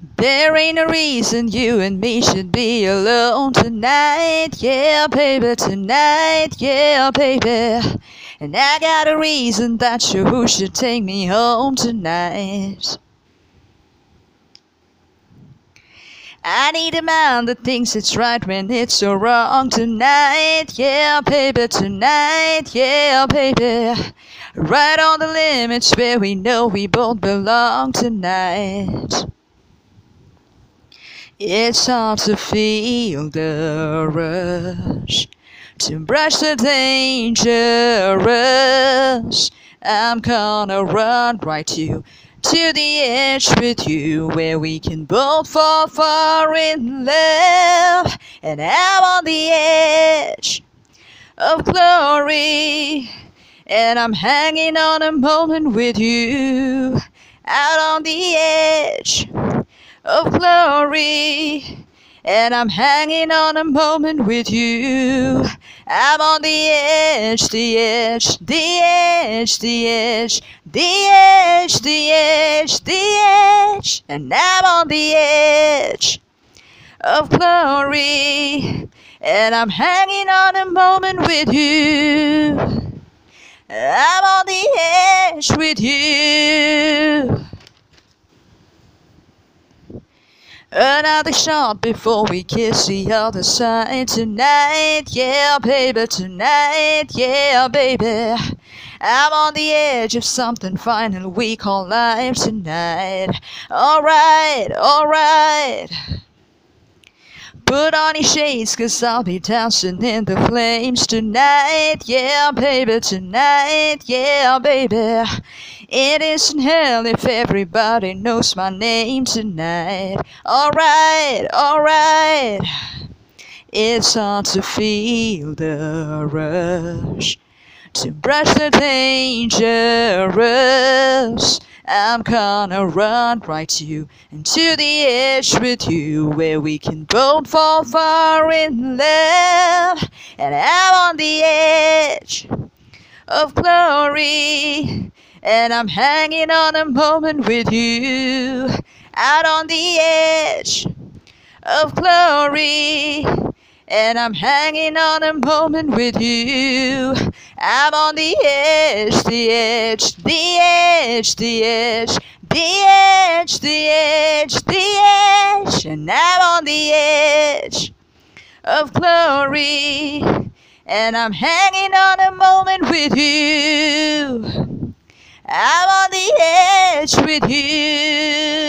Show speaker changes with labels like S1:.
S1: There ain't a reason you and me should be alone tonight, yeah, baby, tonight, yeah, baby. And I got a reason that you should take me home tonight. I need a man that thinks it's right when it's so wrong tonight, yeah, baby, tonight, yeah, baby. Right on the limits where we know we both belong tonight. It's hard to feel the rush, to brush the dangerous. I'm gonna run right to to the edge with you where we can both fall far in love. And I'm on the edge of glory, and I'm hanging on a moment with you out on the edge of glory. And I'm hanging on a moment with you. I'm on the edge, the edge, the edge, the edge, the edge, the edge, the edge. And I'm on the edge of glory. And I'm hanging on a moment with you. I'm on the edge with you. Another shot before we kiss the other side tonight, yeah, baby, tonight, yeah, baby. I'm on the edge of something final we call life tonight. Alright, alright. Put on your shades, cause I'll be dancing in the flames tonight, yeah, baby, tonight, yeah, baby. It isn't hell if everybody knows my name tonight. Alright, alright. It's hard to feel the rush, to brush the dangerous. I'm gonna run right to you and to the edge with you where we can both fall far in love. And I'm on the edge of glory. And I'm hanging on a moment with you out on the edge of glory. And I'm hanging on a moment with you. I'm on the edge, the edge, the edge, the edge, the edge, the edge, the edge. And I'm on the edge of glory. And I'm hanging on a moment with you. I'm on the edge with you.